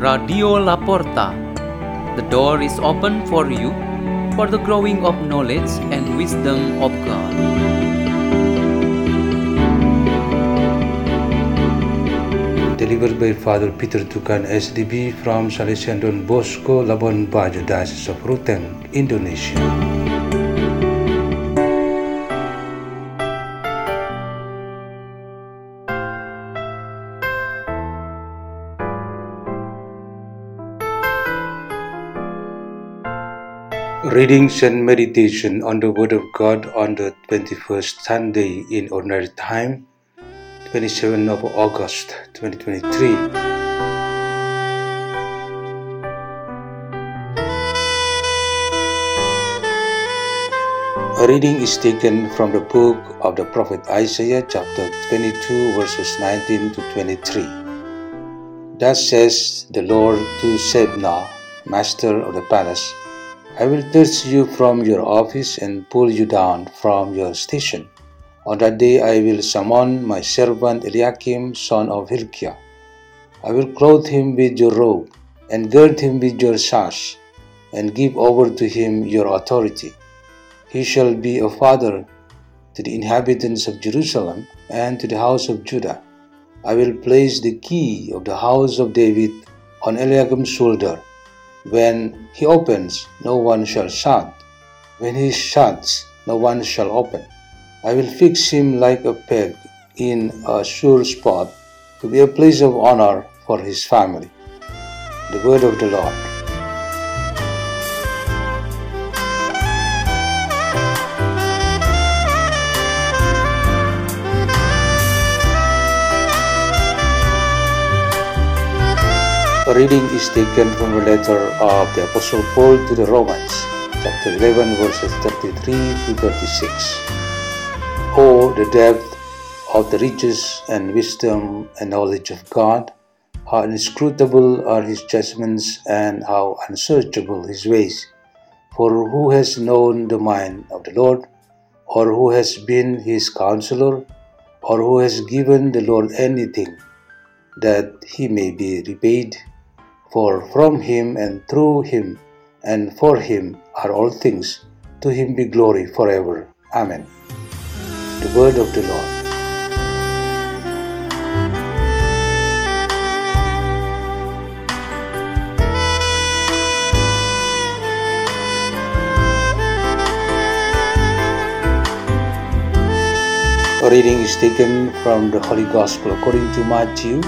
Radio La Porta. The door is open for you for the growing of knowledge and wisdom of God. delivered by Father Peter Tukan SDB from Salesian Don Bosco, Labuan Bajo, Diocese of Ruteng, Indonesia. Readings and meditation on the Word of God on the 21st Sunday in Ordinary Time, 27 of August 2023. A reading is taken from the book of the prophet Isaiah, chapter 22, verses 19 to 23. Thus says the Lord to Sebna, master of the palace I will thrust you from your office and pull you down from your station. On that day I will summon my servant Eliakim, son of Hilkiah. I will clothe him with your robe, and gird him with your sash, and give over to him your authority. He shall be a father to the inhabitants of Jerusalem and to the house of Judah. I will place the key of the house of David on Eliakim's shoulder. When he opens, no one shall shut. When he shuts, no one shall open. I will fix him like a peg in a sure spot to be a place of honor for his family. The word of the Lord. A reading is taken from the letter of the Apostle Paul to the Romans, chapter 11, verses 33 to 36. Oh, the depth of the riches and wisdom and knowledge of God! How inscrutable are his judgments and how unsearchable his ways! For who has known the mind of the Lord, or who has been his counselor, or who has given the Lord anything that he may be repaid? For from him and through him and for him are all things. To him be glory forever. Amen. The word of the Lord. A reading is taken from the Holy Gospel according to Matthew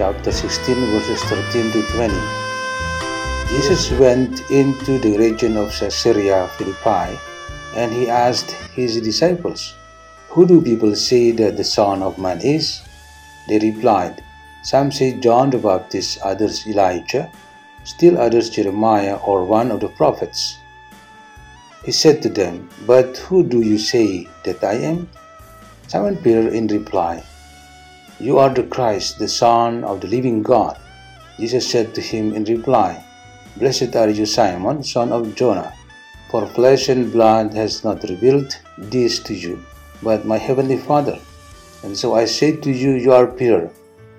chapter 16 verses 13 to 20. Jesus went into the region of Caesarea Philippi and he asked his disciples, Who do people say that the Son of Man is? They replied, Some say John the Baptist, others Elijah, still others Jeremiah or one of the prophets. He said to them, But who do you say that I am? Simon Peter in reply, You are the Christ, the Son of the living God. Jesus said to him in reply, Blessed are you, Simon, son of Jonah, for flesh and blood has not revealed this to you, but my heavenly Father. And so I say to you, You are Peter,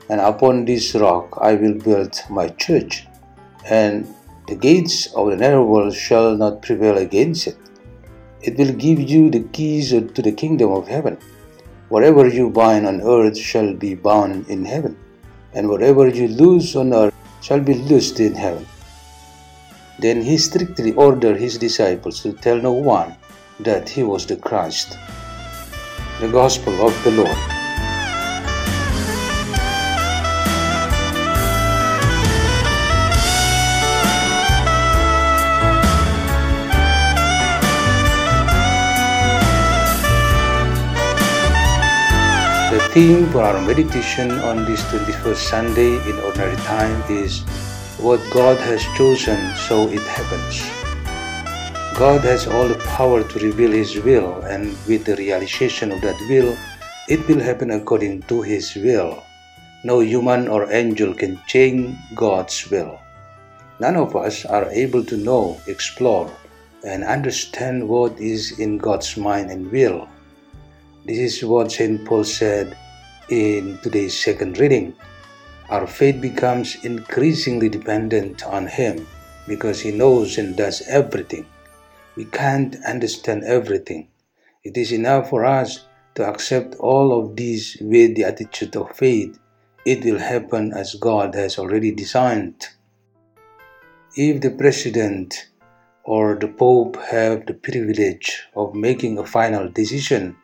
and upon this rock I will build my church, and the gates of the netherworld shall not prevail against it. It will give you the keys to the kingdom of heaven. Whatever you bind on earth shall be bound in heaven, and whatever you loose on earth shall be loosed in heaven. Then he strictly ordered his disciples to tell no one that he was the Christ. The Gospel of the Lord. Theme for our meditation on this 21st Sunday in Ordinary Time is What God has chosen, so it happens. God has all the power to reveal His will, and with the realization of that will, it will happen according to His will. No human or angel can change God's will. None of us are able to know, explore, and understand what is in God's mind and will. This is what St. Paul said in today's second reading. our faith becomes increasingly dependent on Him because He knows and does everything. We can't understand everything. It is enough for us to accept all of these with the attitude of faith. It will happen as God has already designed. If the president or the pope have the privilege of making a final decision,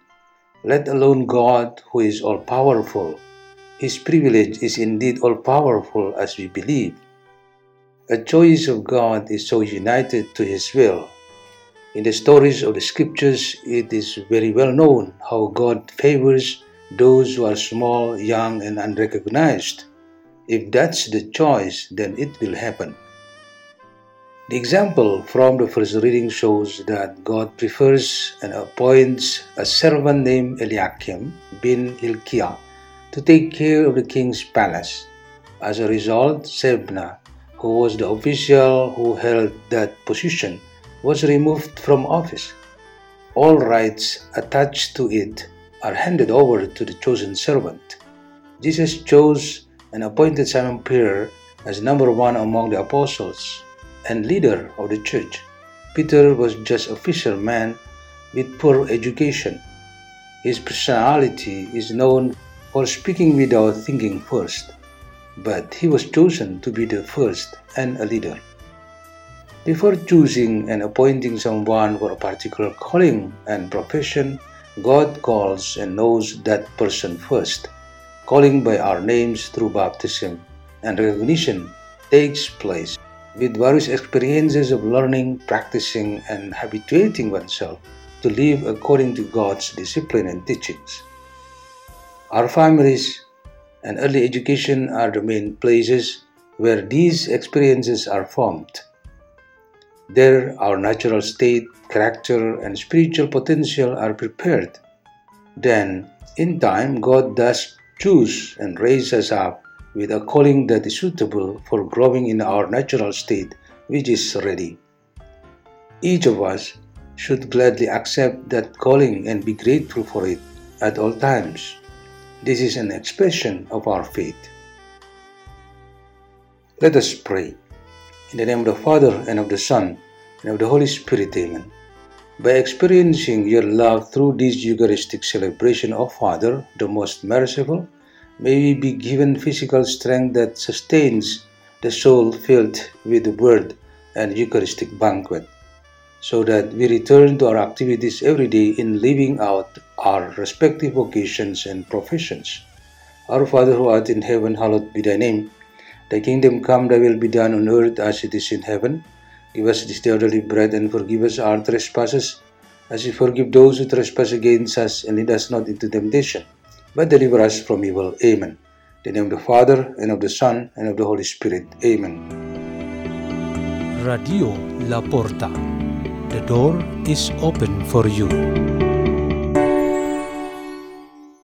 let alone God who is all powerful his privilege is indeed all powerful as we believe. A choice of God is so united to His will. In the stories of the scriptures, it is very well known how God favors those who are small, young, and unrecognized. If that's the choice, then it will happen. The example from the first reading shows that God prefers and appoints a servant named Eliakim bin Hilkiah to take care of the king's palace. As a result, Sebna, who was the official who held that position, was removed from office. All rights attached to it are handed over to the chosen servant. Jesus chose and appointed Simon Peter as number one among the apostles and leader of the church. Peter was just a fisherman with poor education. His personality is known for speaking without thinking first, but he was chosen to be the first and a leader. Before choosing and appointing someone for a particular calling and profession, God calls and knows that person first. Calling by our names through baptism and recognition takes place with various experiences of learning, practicing, and habituating oneself to live according to God's discipline and teachings. Our families and early education are the main places where these experiences are formed. There, our natural state, character, and spiritual potential are prepared. Then, in time, God does choose and raise us up with a calling that is suitable for growing in our natural state, which is ready. Each of us should gladly accept that calling and be grateful for it at all times. This is an expression of our faith. Let us pray. In the name of the Father, and of the Son, and of the Holy Spirit, Amen. By experiencing your love through this Eucharistic celebration of Father, the most merciful, may we be given physical strength that sustains the soul filled with the Word and Eucharistic banquet so that we return to our activities every day in living out our respective vocations and professions. Our Father who art in heaven, hallowed be thy name. Thy kingdom come, thy will be done on earth as it is in heaven. Give us this day our daily bread and forgive us our trespasses, as we forgive those who trespass against us, and lead us not into temptation, but deliver us from evil. Amen. In the name of the Father, and of the Son, and of the Holy Spirit. Amen. Radio La Porta. The door is open for you.